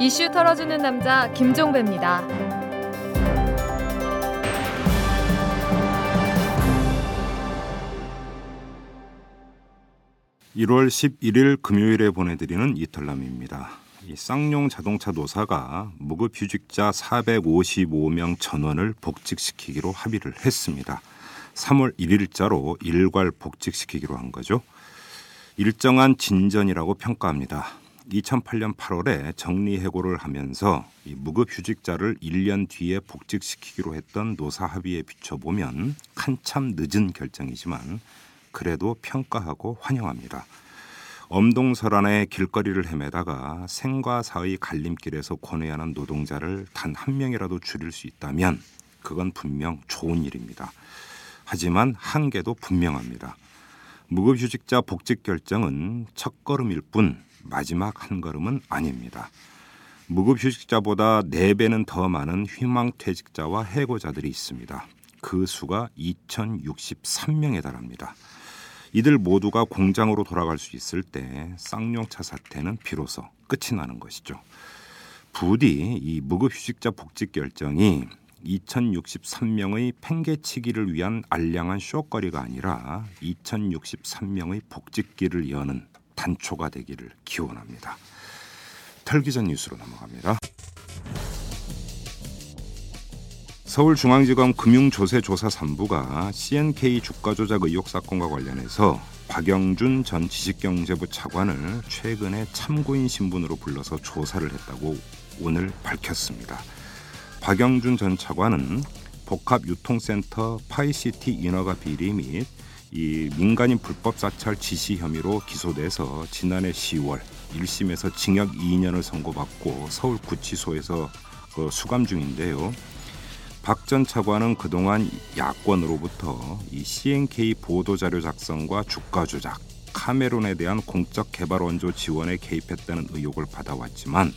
이슈 털어주는 남자 김종배입니다. 1월 11일 금요일에 보내드리는 이털남입니다. 이 쌍용 자동차 노사가 무급휴직자 455명 전원을 복직시키기로 합의를 했습니다. 3월 1일자로 일괄 복직시키기로 한 거죠. 일정한 진전이라고 평가합니다. 2008년 8월에 정리해고를 하면서 이 무급휴직자를 1년 뒤에 복직시키기로 했던 노사 합의에 비춰보면 한참 늦은 결정이지만 그래도 평가하고 환영합니다. 엄동설안의 길거리를 헤매다가 생과 사의 갈림길에서 권해야 하는 노동자를 단 한 명이라도 줄일 수 있다면 그건 분명 좋은 일입니다. 하지만 한계도 분명합니다. 무급휴직자 복직 결정은 첫걸음일 뿐 마지막 한 걸음은 아닙니다. 무급휴직자보다 4배는 더 많은 희망퇴직자와 해고자들이 있습니다. 그 수가 2063명에 달합니다. 이들 모두가 공장으로 돌아갈 수 있을 때 쌍용차 사태는 비로소 끝이 나는 것이죠. 부디 이 무급휴직자 복직 결정이 2063명의 팽개치기를 위한 알량한 쇼거리가 아니라 2063명의 복직기를 여는 단초가 되기를 기원합니다. 털기전 뉴스로 넘어갑니다. 서울중앙지검 금융조세조사 3부가 CNK 주가 조작 의혹 사건과 관련해서 박영준 전 지식경제부 차관을 최근에 참고인 신분으로 불러서 조사를 했다고 오늘 밝혔습니다. 박영준 전 차관은 복합유통센터 파이시티 인허가 비리 및 이 민간인 불법 사찰 지시 혐의로 기소돼서 지난해 10월 1심에서 징역 2년을 선고받고 서울 구치소에서 그 수감 중인데요. 박 전 차관은 그동안 야권으로부터 이 CNK 보도 자료 작성과 주가 조작, 카메룬에 대한 공적 개발 원조 지원에 개입했다는 의혹을 받아왔지만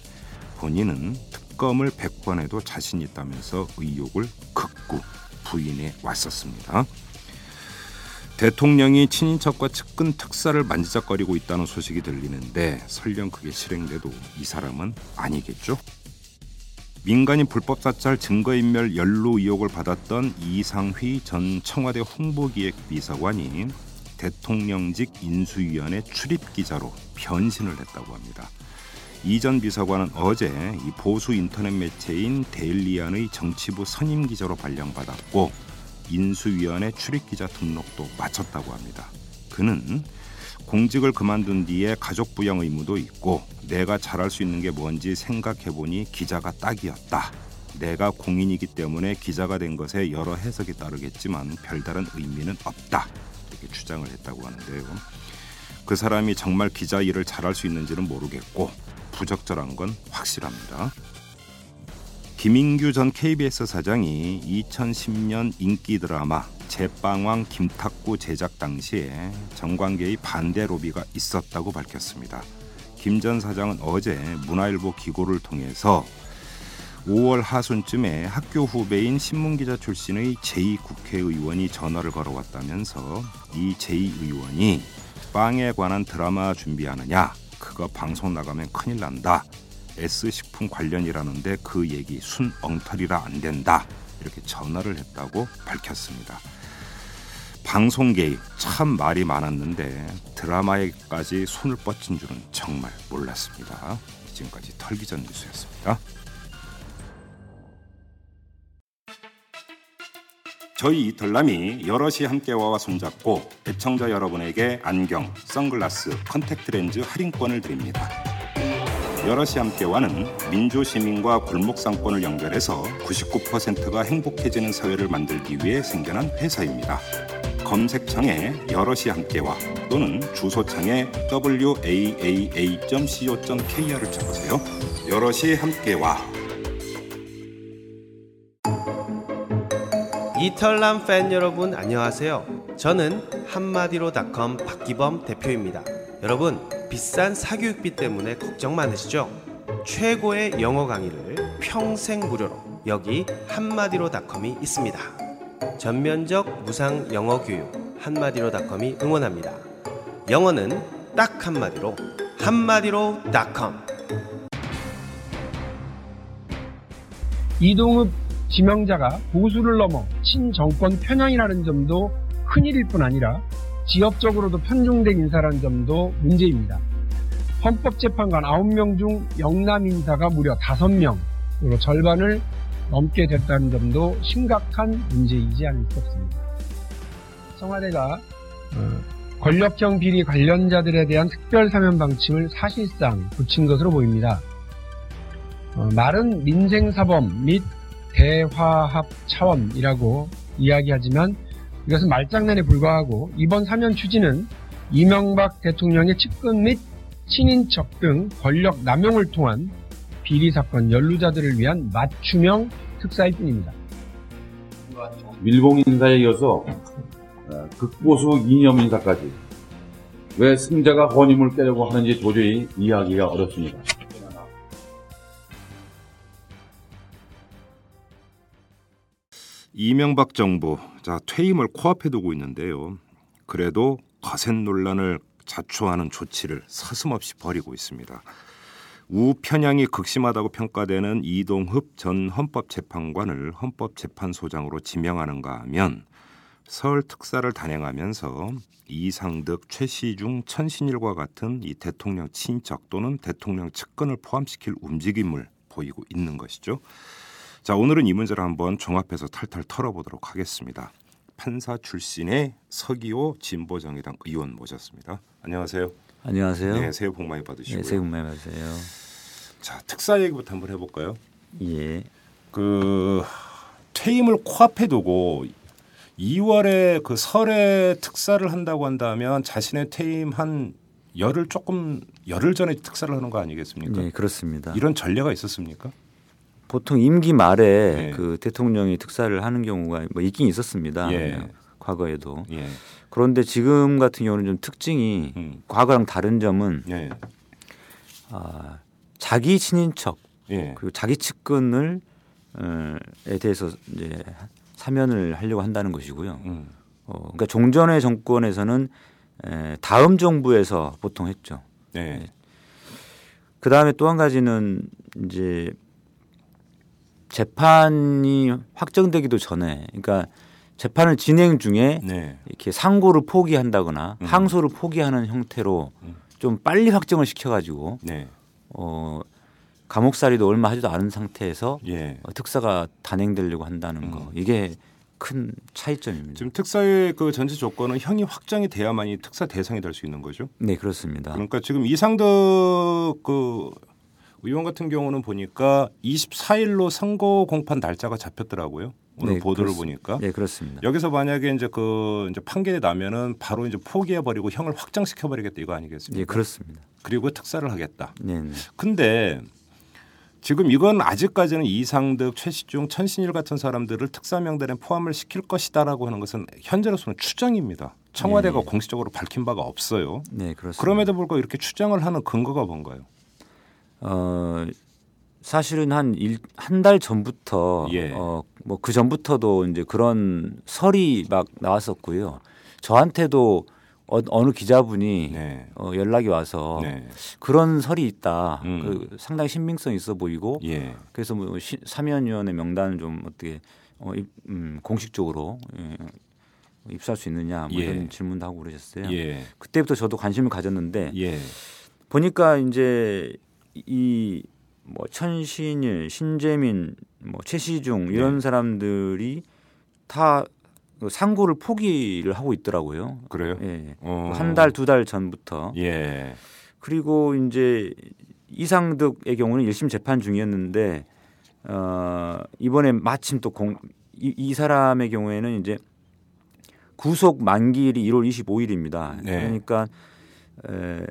본인은 특검을 100번 해도 자신 있다면서 의혹을 극구 부인해 왔었습니다. 대통령이 친인척과 측근 특사를 만지작거리고 있다는 소식이 들리는데 설령 그게 실행돼도 이 사람은 아니겠죠? 민간인 불법 사찰 증거인멸 연루 의혹을 받았던 이상휘 전 청와대 홍보기획비서관이 대통령직 인수위원회 출입 기자로 변신을 했다고 합니다. 이전 비서관은 어제 이 보수 인터넷 매체인 데일리안의 정치부 선임 기자로 발령받았고 인수위원회 출입기자 등록도 마쳤다고 합니다. 그는 공직을 그만둔 뒤에 가족 부양 의무도 있고 내가 잘할 수 있는 게 뭔지 생각해보니 기자가 딱이었다. 내가 공인이기 때문에 기자가 된 것에 여러 해석이 따르겠지만 별다른 의미는 없다. 이렇게 주장을 했다고 하는데요. 그 사람이 정말 기자 일을 잘할 수 있는지는 모르겠고 부적절한 건 확실합니다. 김인규 전 KBS 사장이 2010년 인기 드라마 제빵왕 김탁구 제작 당시에 정관계의 반대 로비가 있었다고 밝혔습니다. 김 전 사장은 어제 문화일보 기고를 통해서 5월 하순쯤에 학교 후배인 신문기자 출신의 제2국회의원이 전화를 걸어왔다면서 이 제2의원이 빵에 관한 드라마 준비하느냐 그거 방송 나가면 큰일 난다 S식품 관련이라는데 그 얘기 순 엉터리라 안 된다 이렇게 전화를 했다고 밝혔습니다. 방송 개입 참 말이 많았는데 드라마에까지 손을 뻗친 줄은 정말 몰랐습니다. 지금까지 털기전 뉴스였습니다. 저희 이털남이 여럿이 함께와 손잡고 애청자 여러분에게 안경, 선글라스, 컨택트 렌즈 할인권을 드립니다. 여럿이 함께와는 민주 시민과 골목 상권을 연결해서 99%가 행복해지는 사회를 만들기 위해 생겨난 회사입니다. 검색창에 여럿이 함께와 또는 주소창에 waaa.co.kr을 쳐보세요. 여럿이 함께와 이털남 팬 여러분 안녕하세요. 저는 한마디로닷컴 박기범 대표입니다. 여러분 비싼 사교육비 때문에 걱정 많으시죠? 최고의 영어 강의를 평생 무료로 여기 한마디로닷컴이 있습니다. 전면적 무상 영어 교육 한마디로닷컴이 응원합니다. 영어는 딱 한마디로 한마디로닷컴 이동읍 지명자가 보수를 넘어 친정권 편향이라는 점도 큰일일 뿐 아니라 지역적으로도 편중된 인사라는 점도 문제입니다. 헌법재판관 9명 중 영남 인사가 무려 5명으로 절반을 넘게 됐다는 점도 심각한 문제이지 않을 수 없습니다. 청와대가 어, 권력형 비리 관련자들에 대한 특별 사면 방침을 사실상 붙인 것으로 보입니다. 어, 말은 민생사범 및 대화합 차원이라고 이야기하지만 이것은 말장난에 불과하고 이번 사면 추진은 이명박 대통령의 측근 및 친인척 등 권력 남용을 통한 비리 사건 연루자들을 위한 맞춤형 특사일 뿐입니다. 밀봉 인사에 이어서 어, 극보수 이념 인사까지 왜 승자가 허님을 깨려고 하는지 도저히 이해하기가 어렵습니다. 이명박 정부 자 퇴임을 코앞에 두고 있는데요. 그래도 거센 논란을 자초하는 조치를 서슴없이 벌이고 있습니다. 우편향이 극심하다고 평가되는 이동흡 전 헌법재판관을 헌법재판소장으로 지명하는가 하면 서울 특사를 단행하면서 이상득, 최시중, 천신일과 같은 이 대통령 친척 또는 대통령 측근을 포함시킬 움직임을 보이고 있는 것이죠. 자, 오늘은 이 문제를 한번 종합해서 탈탈 털어보도록 하겠습니다. 판사 출신의 서기호 진보정의당 의원 모셨습니다. 안녕하세요. 안녕하세요. 네, 새해 복 많이 받으시고요. 네, 새해 복 많이 받으세요. 자, 특사 얘기부터 한번 해볼까요? 예. 그 퇴임을 코앞에 두고 2월에 그 설에 특사를 한다고 한다면 자신의 퇴임 한 열흘 조금 열흘 전에 특사를 하는 거 아니겠습니까? 네, 그렇습니다. 이런 전례가 있었습니까? 보통 임기 말에 예. 그 대통령이 특사를 하는 경우가 뭐 있긴 있었습니다. 예. 과거에도. 예. 그런데 지금 같은 경우는 좀 특징이 음. 과거랑 다른 점은 예. 아, 자기 친인척 예. 그리고 자기 측근을 어, 에 대해서 이제 사면을 하려고 한다는 것이고요. 음. 어, 그러니까 종전의 정권에서는 에, 다음 정부에서 보통 했죠. 예. 그 다음에 또 한 가지는 이제 재판이 확정되기도 전에, 그러니까 재판을 진행 중에 네. 이렇게 상고를 포기한다거나 음. 항소를 포기하는 형태로 음. 좀 빨리 확정을 시켜가지고 네. 어, 감옥살이도 얼마 하지도 않은 상태에서 예. 어, 특사가 단행되려고 한다는 거 음. 이게 큰 차이점입니다. 지금 특사의 그 전제 조건은 형이 확정이 돼야만이 특사 대상이 될 수 있는 거죠. 네 그렇습니다. 그러니까 지금 이상득 그 의원 같은 경우는 보니까 24일로 선거 공판 날짜가 잡혔더라고요. 오늘 네, 보도를 그렇습니다. 보니까 네 그렇습니다. 여기서 만약에 이제 그 이제 판결이 나면은 바로 이제 포기해 버리고 형을 확정시켜 버리겠다 이거 아니겠습니까? 예 그렇습니다. 그리고 특사를 하겠다. 네, 네. 근데 지금 이건 아직까지는 이상득, 최시중, 천신일 같은 사람들을 특사 명단에 포함을 시킬 것이다라고 하는 것은 현재로서는 추정입니다. 청와대가 네. 공식적으로 밝힌 바가 없어요. 네 그렇습니다. 그럼에도 불구하고 이렇게 추정을 하는 근거가 뭔가요? 어 사실은 한한달 전부터 예. 어 뭐 그 전부터도 이제 그런 설이 막 나왔었고요. 저한테도 어, 어느 기자분이 네. 어, 연락이 와서 네. 그런 설이 있다. 음. 그 상당히 신빙성 있어 보이고 예. 그래서 뭐 시, 사면위원회 명단을 좀 어떻게 어, 입, 음, 공식적으로 예, 입수할 수 있느냐 뭐 예. 이런 질문도 하고 그러셨어요. 예. 그때부터 저도 관심을 가졌는데 예. 보니까 이제 이 뭐 천신일, 신재민, 뭐 최시중 이런 네. 사람들이 다그 상고를 포기를 하고 있더라고요. 그래요? 예. 어. 한달두 달 전부터 예. 그리고 이제 이상득의 경우는 1심 재판 중이었는데 어 이번에 마침 또공 이, 이 사람의 경우에는 이제 구속 만기일이 1월 25일입니다. 네. 그러니까 에,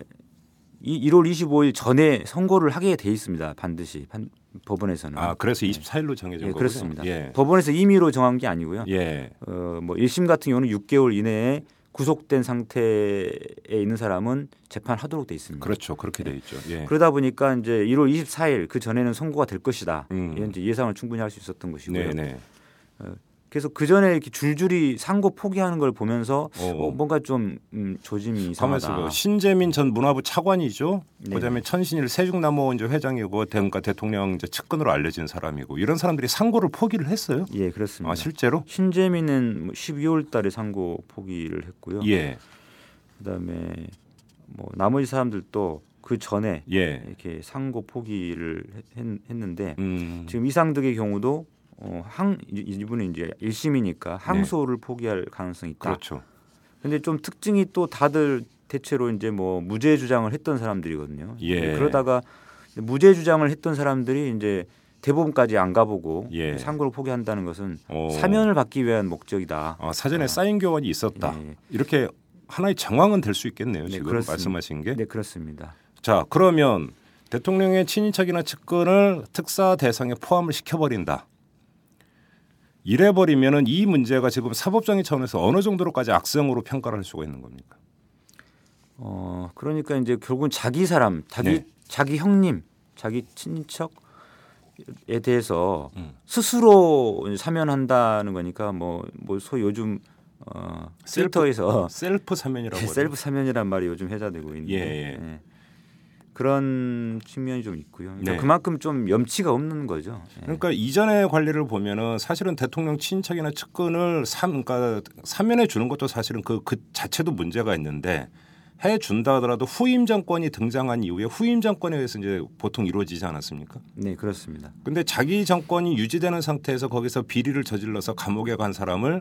이 1월 25일 전에 선고를 하게 돼 있습니다. 반드시 반, 법원에서는. 아, 그래서 24일로 정해진 예, 거군요. 그렇습니다. 예. 법원에서 임의로 정한 게 아니고요. 예. 어, 뭐 1심 같은 경우는 6개월 이내에 구속된 상태에 있는 사람은 재판하도록 돼 있습니다. 그렇죠. 그렇게 돼 있죠. 예. 그러다 보니까 이제 1월 24일 그 전에는 선고가 될 것이다. 음. 이런 예상을 충분히 할 수 있었던 것이고요. 네, 네. 그래서 그 전에 이렇게 줄줄이 상고 포기하는 걸 보면서 어. 어, 뭔가 좀 음, 조짐이 이상하다. 봐. 신재민 전 문화부 차관이죠. 네. 그다음에 천신일 세종나무 이제 회장이고 대문과 대통령 이제 측근으로 알려진 사람이고 이런 사람들이 상고를 포기를 했어요. 예, 그렇습니다. 아 실제로? 신재민은 뭐 12월 달에 상고 포기를 했고요. 예, 그다음에 뭐 나머지 사람들도 그 전에 예. 이렇게 상고 포기를 했, 는데 음, 지금 이상득의 경우도 어, 항 이- 이분은 이제 1심이니까 항소를 포기할 가능성이 있다. 네. 그렇죠. 근데 좀 특징이 또 다들 대체로 이제 뭐 무죄 주장을 했던 사람들이거든요. 예. 그러다가 무죄 주장을 했던 사람들이 이제 대법원까지 안 가보고 예. 상고를 포기한다는 것은 어. 사면을 받기 위한 목적이다. 아, 사전에 사인 교환이 있었다. 예. 이렇게 하나의 정황은 될 수 있겠네요. 네, 지금 그렇습니다. 말씀하신 게. 네, 그렇습니다. 자, 그러면 대통령의 친인척이나 측근을 특사 대상에 포함을 시켜버린다. 이래버리면은 이 문제가 지금 사법정의 차원에서 어느 정도로까지 악성으로 평가를 할 수가 있는 겁니까? 어 그러니까 이제 결국은 자기 사람, 자기 네. 자기 형님, 자기 친척에 대해서 음. 스스로 사면한다는 거니까 뭐뭐 소위 요즘 어 셀프- 트위터에서 셀프 사면이라고 하죠. 셀프 사면이란 말이 요즘 회자되고 있는데 예, 예. 그런 측면이 좀 있고요. 그러니까 네. 그만큼 좀 염치가 없는 거죠. 예. 그러니까 이전의 관례를 보면은 사실은 대통령 친인척이나 측근을 삼, 그러니까 사면해 주는 것도 사실은 그, 그 자체도 문제가 있는데 해 준다 하더라도 후임 정권이 등장한 이후에 후임 정권에 의해서 이제 보통 이루어지지 않았습니까? 네 그렇습니다. 근데 자기 정권이 유지되는 상태에서 거기서 비리를 저질러서 감옥에 간 사람을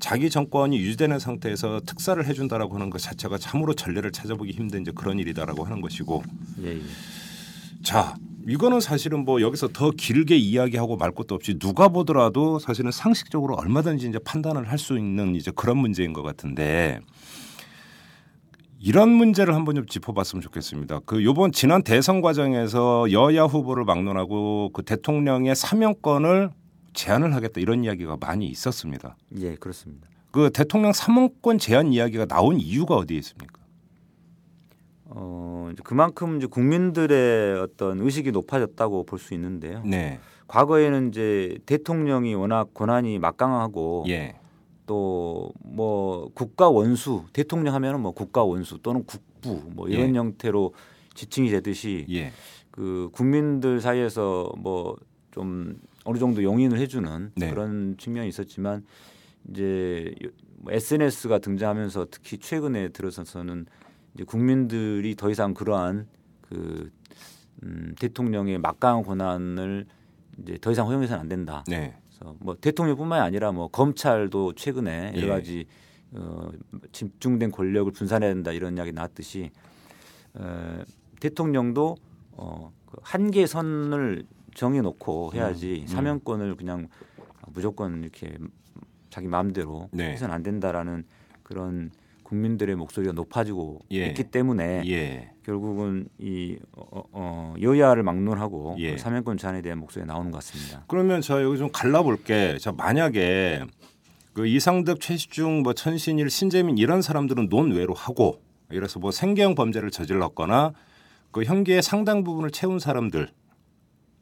자기 정권이 유지되는 상태에서 특사를 해준다라고 하는 것 자체가 참으로 전례를 찾아보기 힘든 이제 그런 일이다라고 하는 것이고 예, 예. 자 이거는 사실은 뭐 여기서 더 길게 이야기하고 말 것도 없이 누가 보더라도 사실은 상식적으로 얼마든지 이제 판단을 할 수 있는 이제 그런 문제인 것 같은데 이런 문제를 한번 좀 짚어봤으면 좋겠습니다. 그 요번 지난 대선 과정에서 여야 후보를 막론하고 그 대통령의 사명권을 제한을 하겠다 이런 이야기가 많이 있었습니다. 예 그렇습니다. 그 대통령 사명권 제한 이야기가 나온 이유가 어디에 있습니까? 어 그만큼 이제 국민들의 어떤 의식이 높아졌다고 볼 수 있는데요. 네, 과거에는 이제 대통령이 워낙 권한이 막강하고 예, 또뭐 국가 원수 대통령 하면은 뭐 국가 원수 또는 국부 뭐 이런 예. 형태로 지칭이 되듯이 예, 그 국민들 사이에서 뭐 좀 어느 정도 용인을 해주는 네. 그런 측면이 있었지만 이제 뭐 SNS가 등장하면서 특히 최근에 들어서서는 이제 국민들이 더 이상 그러한 그 음, 대통령의 막강한 권한을 이제 더 이상 허용해서는 안 된다. 네, 그래서 뭐 대통령뿐만이 아니라 뭐 검찰도 최근에 예. 여러 가지 어, 집중된 권력을 분산해야 된다 이런 이야기 나왔듯이 어, 대통령도 어, 그 한계 선을 정해놓고 해야지 음. 사면권을 그냥 무조건 이렇게 자기 마음대로 네. 해서는 안 된다라는 그런 국민들의 목소리가 높아지고 예. 있기 때문에 예, 결국은 이 어, 어, 여야를 막론하고 예. 그 사면권 제한에 대한 목소리가 나오는 것 같습니다. 그러면 저 여기 좀 갈라볼게. 자 만약에 그 이상득, 최시중, 뭐 천신일, 신재민 이런 사람들은 논외로 하고 이래서 뭐 생계형 범죄를 저질렀거나 그 형기의 상당 부분을 채운 사람들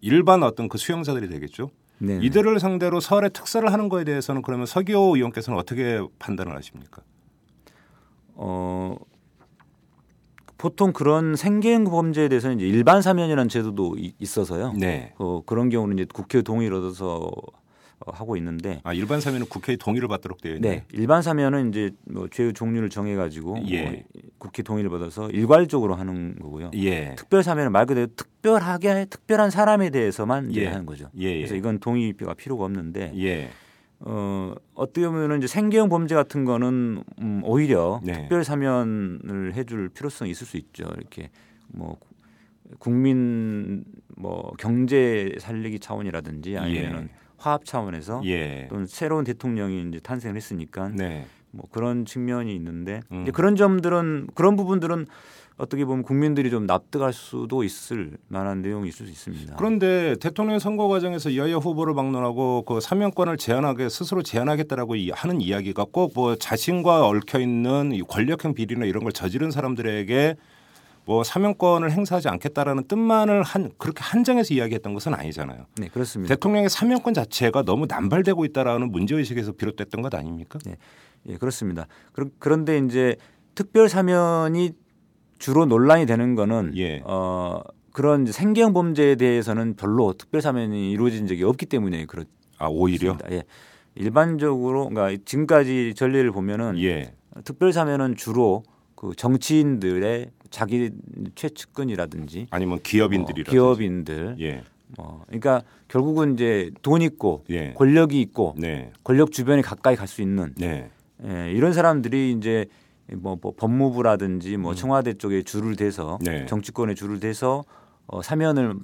일반 어떤 그 수용자들이 되겠죠. 네. 이들을 상대로 서울에 특사를 하는 거에 대해서는 그러면 서기호 의원께서는 어떻게 판단을 하십니까? 어 보통 그런 생계형 범죄에 대해서는 이제 일반 사면이라는 제도도 이- 있어서요. 네. 어, 그런 경우는 이제 국회 동의를 얻어서 어, 하고 있는데 아 일반 사면은 국회의 동의를 받도록 되어 있네요. 네 일반 사면은 이제 뭐 죄의 종류를 정해가지고 예. 뭐 국회 동의를 받아서 일괄적으로 하는 거고요. 예. 특별 사면은 말 그대로 특별하게 특별한 사람에 대해서만 예. 하는 거죠. 예. 예. 그래서 이건 동의가 필요가 없는데 예. 어, 어떻게 보면은 이제 생계형 범죄 같은 거는 음, 오히려 네. 특별 사면을 해줄 필요성이 있을 수 있죠. 이렇게 뭐 구- 국민 뭐 경제 살리기 차원이라든지 아니면은 화합 차원에서 예. 또는 새로운 대통령이 이제 탄생을 했으니까 네. 뭐 그런 측면이 있는데 음. 이제 그런 점들은 그런 부분들은 어떻게 보면 국민들이 좀 납득할 수도 있을 만한 내용이 있을 수 있습니다. 그런데 대통령 선거 과정에서 여야 후보를 막론하고 그 사면권을 제한하게 스스로 제한하겠다라고 이- 하는 이야기가 꼭 뭐 자신과 얽혀 있는 이 권력형 비리나 이런 걸 저지른 사람들에게 뭐 사면권을 행사하지 않겠다라는 뜻만을 한 그렇게 한정해서 이야기했던 것은 아니잖아요. 네, 그렇습니다. 대통령의 사면권 자체가 너무 남발되고 있다라는 문제 의식에서 비롯됐던 것 아닙니까? 네. 예, 그렇습니다. 그러, 그런데 이제 특별 사면이 주로 논란이 되는 거는 예. 어 그런 생계형 범죄에 대해서는 별로 특별 사면이 이루어진 적이 없기 때문에 그렇습니다. 아 오히려 예. 일반적으로 그러니까 지금까지 전례를 보면은 예. 특별 사면은 주로 그 정치인들의 자기 최측근이라든지 아니면 뭐 기업인들이라 기업인들 예. 뭐 그러니까 결국은 이제 돈 있고 예. 권력이 있고 네. 권력 주변에 가까이 갈 수 있는 네. 예, 이런 사람들이 이제 뭐, 뭐 법무부라든지 뭐 청와대 쪽에 줄을 대서 음. 네. 정치권에 줄을 대서 어, 사면을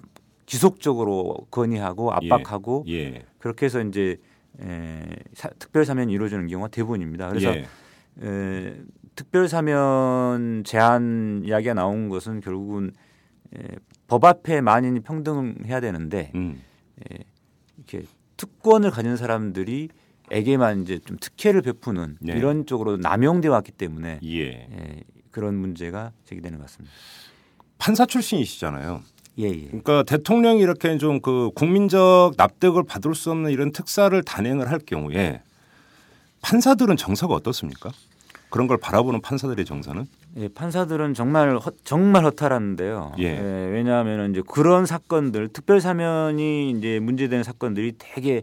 지속적으로 건의하고 압박하고 예. 그렇게 해서 이제 에, 사, 특별 사면이 이루어지는 경우가 대부분입니다. 그래서 예. 에, 특별 사면 제한 이야기가 나온 것은 결국은 에, 법 앞에 만인이 평등해야 되는데 음. 이렇게 특권을 가진 사람들이 에게만 이제 좀 특혜를 베푸는 네. 이런 쪽으로 남용돼 왔기 때문에 예. 예, 그런 문제가 제기되는 것 같습니다. 판사 출신이시잖아요. 예, 예. 그러니까 대통령이 이렇게 좀 그 국민적 납득을 받을 수 없는 이런 특사를 단행을 할 경우에 판사들은 정서가 어떻습니까? 그런 걸 바라보는 판사들의 정서는 예, 판사들은 정말 허, 정말 허탈한데요. 예. 왜냐하면 이제 그런 사건들 특별 사면이 이제 문제되는 사건들이 되게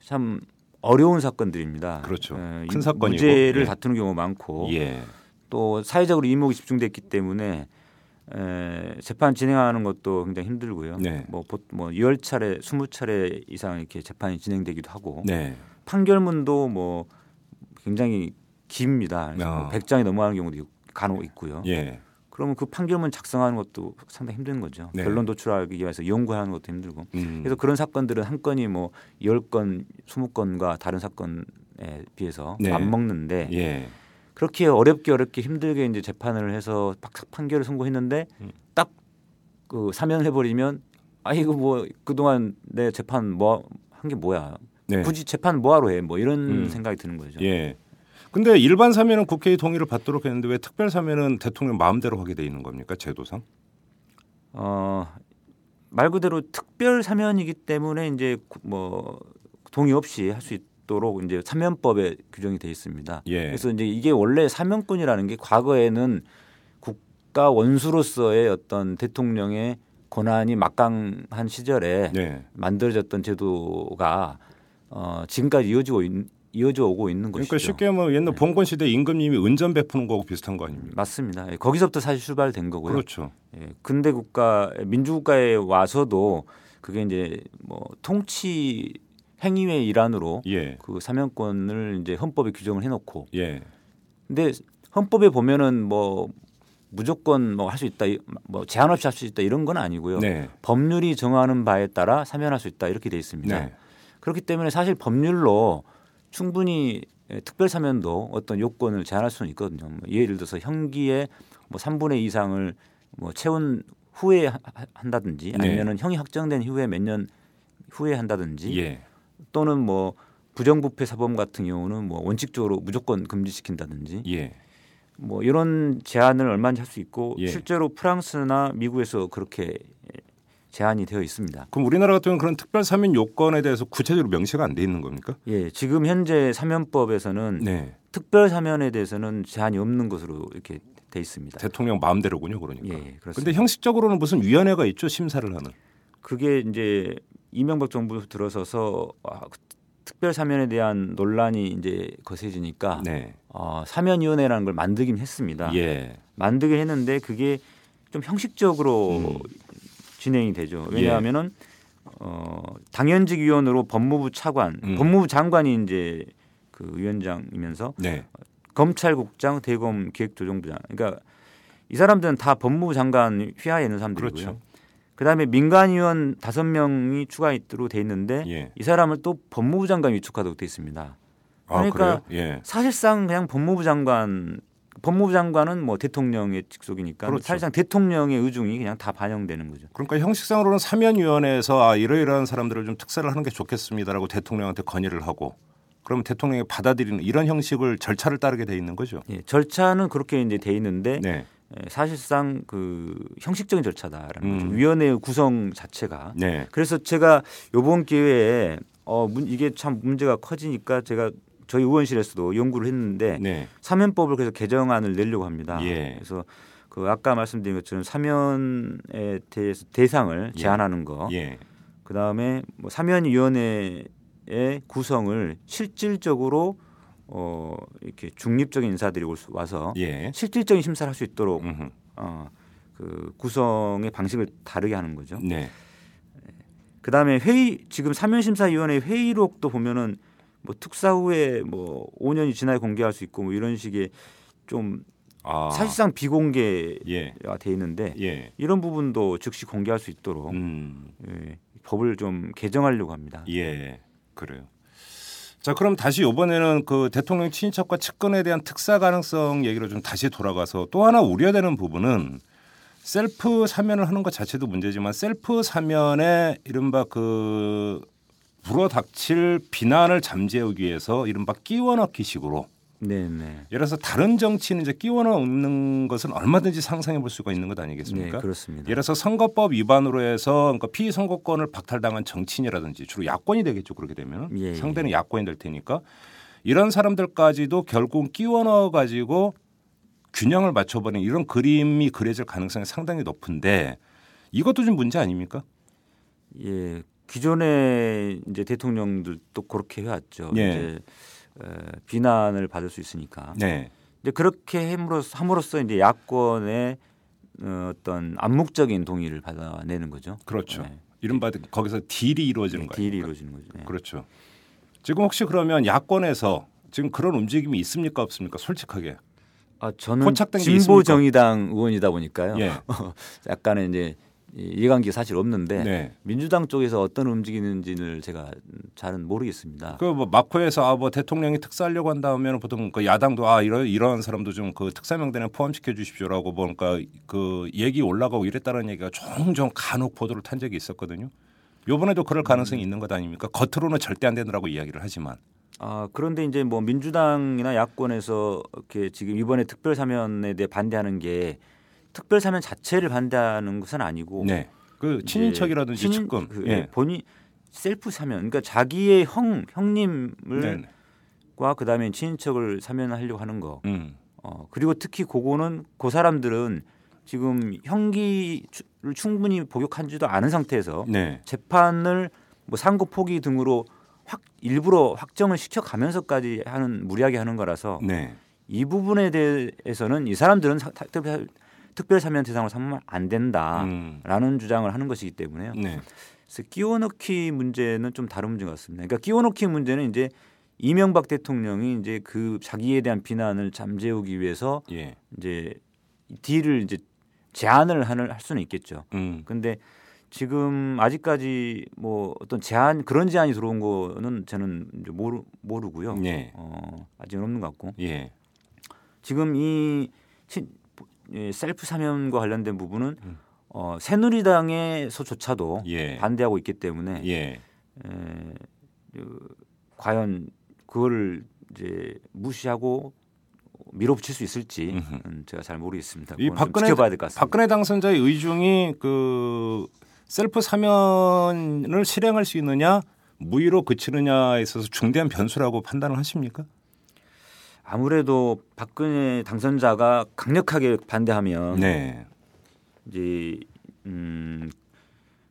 참 어려운 사건들입니다. 그렇죠. 예, 큰이 사건이고. 무죄를 예. 다투는 경우 가 많고 예. 또 사회적으로 이목이 집중됐기 때문에 에, 재판 진행하는 것도 굉장히 힘들고요. 네. 뭐, 보- 뭐 10차례, 20차례 이상 이렇게 재판이 진행되기도 하고 네. 판결문도 뭐 굉장히 깁니다. 어. 100장이 넘어가는 경우도 있- 간혹 있고요. 예. 그러면 그 판결문 작성하는 것도 상당히 힘든 거죠. 네. 결론 도출하기 위해서 연구하는 것도 힘들고. 음. 그래서 그런 사건들은 한 건이 뭐 10건, 20건과 다른 사건에 비해서 네. 안 먹는데 예. 그렇게 어렵게 어렵게 힘들게 이제 재판을 해서 팍 판결을 선고했는데 음. 딱그 사면을 해버리면 아 이거 뭐 그동안 내 재판 뭐 한 게 뭐야 네. 굳이 재판 뭐하러 해 뭐 이런 음. 생각이 드는 거죠. 예. 근데 일반 사면은 국회의 동의를 받도록 했는데 왜 특별 사면은 대통령 마음대로 하게 돼 있는 겁니까? 제도상? 어, 말 그대로 특별 사면이기 때문에 이제 구- 뭐 동의 없이 할 수 있도록 이제 사면법에 규정이 돼 있습니다. 예. 그래서 이제 이게 원래 사면권이라는 게 과거에는 국가 원수로서의 어떤 대통령의 권한이 막강한 시절에 네. 만들어졌던 제도가 어, 지금까지 이어지고 있, 이어져 오고 있는 것이죠. 그러니까 쉽게 하면 옛날 봉건 시대 임금님이 은전 베푸는 거하고 비슷한 거 아닙니까? 맞습니다. 예, 거기서부터 사실 출발된 거고요. 그렇죠. 예, 근대 국가 민주국가에 와서도 그게 이제 뭐 통치 행위의 일환으로 예. 그 사면권을 이제 헌법에 규정을 해놓고 예. 근데 헌법에 보면은 뭐 무조건 뭐 할 수 있다 이- 뭐 제한 없이 할 수 있다 이런 건 아니고요. 네. 법률이 정하는 바에 따라 사면할 수 있다 이렇게 돼 있습니다. 네. 그렇기 때문에 사실 법률로 충분히 예, 특별 사면도 어떤 요건을 제한할 수는 있거든요. 뭐 예를 들어서 형기의 뭐 3분의 2 이상을 뭐 채운 후에 한다든지 네. 아니면은 형이 확정된 후에 몇 년 후에 한다든지 예. 또는 뭐 부정부패 사범 같은 경우는 뭐 원칙적으로 무조건 금지시킨다든지 예. 뭐 이런 제한을 얼마든지 할 수 있고 예. 실제로 프랑스나 미국에서 그렇게 제한이 되어 있습니다. 그럼 우리나라 같은 경우는 그런 특별 사면 요건에 대해서 구체적으로 명시가 안 돼 있는 겁니까? 예, 지금 현재 사면법에서는 네. 특별 사면에 대해서는 제한이 없는 것으로 이렇게 돼 있습니다. 대통령 마음대로군요, 그러니까. 예, 예, 그렇습니다. 근데 형식적으로는 무슨 위원회가 있죠, 심사를 하는. 그게 이제 이명박 정부 들어서서 아, 그 특별 사면에 대한 논란이 이제 거세지니까 네. 어, 사면위원회라는 걸 만들긴 했습니다. 예. 만들긴 했는데 그게 좀 형식적으로 음. 진행이 되죠. 예. 왜냐하면은 어, 당연직 위원으로 법무부 차관, 음. 법무부 장관이 이제 그 위원장이면서 네. 검찰국장, 대검 기획조정부장. 그러니까 이 사람들은 다 법무부 장관 휘하에 있는 사람들이고요. 그렇죠. 그다음에 민간위원 다섯 명이 추가있도록 돼 있는데 예. 이 사람을 또 법무부 장관 위촉하도록 돼 있습니다. 아, 그러니까 그래요? 예. 사실상 그냥 법무부 장관 법무부 장관은 뭐 대통령의 직속이니까 그렇죠. 사실상 대통령의 의중이 그냥 다 반영되는 거죠. 그러니까 형식상으로는 사면위원회에서 아 이러이러한 사람들을 좀 특사를 하는 게 좋겠습니다라고 대통령한테 건의를 하고 그러면 대통령이 받아들이는 이런 형식을 절차를 따르게 돼 있는 거죠. 예, 절차는 그렇게 이제 돼 있는데 네. 예, 사실상 그 형식적인 절차다라는 음. 거죠. 위원회의 구성 자체가. 네. 그래서 제가 요번 기회에 어 문- 이게 참 문제가 커지니까 제가 저희 의원실에서도 연구를 했는데 네. 사면법을 그래서 개정안을 내려고 합니다. 예. 그래서 그 아까 말씀드린 것처럼 사면에 대해서 대상을 예. 제한하는 거, 예. 그 다음에 뭐 사면위원회의 구성을 실질적으로 어 이렇게 중립적인 인사들이 올 수- 와서 예. 실질적인 심사를 할 수 있도록 음흠. 어 그 구성의 방식을 다르게 하는 거죠. 네. 그 다음에 회의 지금 사면심사위원회 회의록도 보면은 뭐 특사 후에 뭐 5년이 지나야 공개할 수 있고 뭐 이런 식의 좀 아. 사실상 비공개가 예. 돼 있는데 예. 이런 부분도 즉시 공개할 수 있도록 음. 예, 법을 좀 개정하려고 합니다. 예. 그래요. 자, 그럼 다시 이번에는 그 대통령 친인척과 측근에 대한 특사 가능성 얘기로 좀 다시 돌아가서 또 하나 우려되는 부분은 셀프 사면을 하는 것 자체도 문제지만 셀프 사면에 이른바 그 불어닥칠 비난을 잠재우기 위해서 이른바 끼워넣기식으로 네, 네. 예를 들어서 다른 정치는 이제 끼워넣는 것은 얼마든지 상상해 볼 수가 있는 것 네, 아니겠습니까? 그렇습니다. 예를 들어서 선거법 위반으로 해서 그러니까 피선거권을 박탈당한 정치인이라든지 주로 야권이 되겠죠 그렇게 되면 예, 예. 상대는 야권이 될 테니까 이런 사람들까지도 결국 끼워 넣어 가지고 균형을 맞춰버리는 이런 그림이 그려질 가능성이 상당히 높은데 이것도 좀 문제 아닙니까? 예, 기존의 이제 대통령들도 그렇게 해왔죠. 예. 이제 어, 비난을 받을 수 있으니까. 네, 이제 그렇게 함으로써, 함으로써 이제 야권의 어, 어떤 암묵적인 동의를 받아내는 거죠. 그렇죠. 네. 이른바 거기서 딜이 이루어지는 네, 거예요. 딜이 이루어지는 거죠. 네. 그렇죠. 지금 혹시 그러면 야권에서 지금 그런 움직임이 있습니까 없습니까? 솔직하게. 아, 저는 진보? 정의당 의원이다 보니까요. 예. 약간의 이제 이- 이해관계 사실 없는데 네. 민주당 쪽에서 어떤 움직이는지를 제가 잘은 모르겠습니다. 그 뭐 마코에서 아 뭐 대통령이 특사하려고 한다면 보통 그 야당도 아 이런 이런 사람도 좀 그 특사 명단에 포함시켜 주십시오라고 뭔가 그 얘기 올라가고 이랬다는 얘기가 종종 간혹 보도를 탄 적이 있었거든요. 요번에도 그럴 가능성이 있는 것 아닙니까? 겉으로는 절대 안 된다라고 이야기를 하지만 아 그런데 이제 뭐 민주당이나 야권에서 이렇게 지금 이번에 특별 사면에 대해 반대하는 게 특별 사면 자체를 반대하는 것은 아니고 네. 그 친인척이라든지 친인- 측근 그, 예. 본인 셀프 사면 그러니까 자기의 형 형님을 네. 과 그다음에 친인척을 사면하려고 하는 거. 음. 어, 그리고 특히 그거는 그 사람들은 지금 형기를 충분히 복역한지도 않은 상태에서 네. 재판을 뭐 상고 포기 등으로 확 일부러 확정을 시켜가면서까지 하는 무리하게 하는 거라서 네. 이 부분에 대해서는 이 사람들은 사- 특별, 특별 사면 대상으로 삼으면 안 된다라는 음. 주장을 하는 것이기 때문에요. 네. 그래서 끼워넣기 문제는 좀 다른 문제 같습니다. 그러니까 끼워넣기 문제는 이제 이명박 대통령이 이제 그 자기에 대한 비난을 잠재우기 위해서 예. 이제 딜을 이제 제한을 하는 할 수는 있겠죠. 음. 근데 지금 아직까지 뭐 어떤 제한 그런 제한이 들어온 거는 저는 이제 모르 모르고요. 예. 어, 아직은 없는 것 같고 예. 지금 이 친, 예, 셀프 사면과 관련된 부분은 음. 어, 새누리당에서조차도 예. 반대하고 있기 때문에 예. 에, 그, 과연 그거를 이제 무시하고 밀어붙일 수 있을지. 음, 제가 잘 모르겠습니다. 이 박근혜 지켜봐야 될 것 같습니다. 박근혜 당선자의 의중이 그 셀프 사면을 실행할 수 있느냐 무위로 그치느냐에 있어서 중대한 변수라고 판단을 하십니까? 아무래도 박근혜 당선자가 강력하게 반대하면 네. 이제 음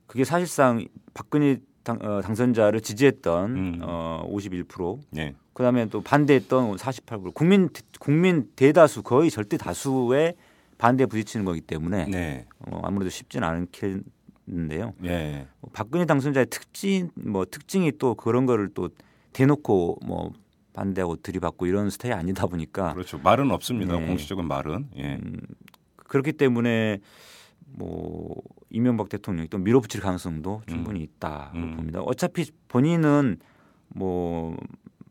그게 사실상 박근혜 당, 어, 당선자를 지지했던 음. 어, 51% 네. 그다음에 또 반대했던 48% 국민 국민 대다수 거의 절대 다수의 반대에 부딪히는 거기 때문에 네. 어, 아무래도 쉽지는 않겠는데요. 예. 뭐 박근혜 당선자의 특징 뭐 특징이 또 그런 거를 또 대놓고 뭐 반대하고 들이받고 이런 스타일이 아니다 보니까 그렇죠. 말은 없습니다. 네. 공식적인 말은. 예. 음, 그렇기 때문에 뭐 이명박 대통령이 또 밀어붙일 가능성도 충분히 있다고 음. 봅니다. 어차피 본인은 뭐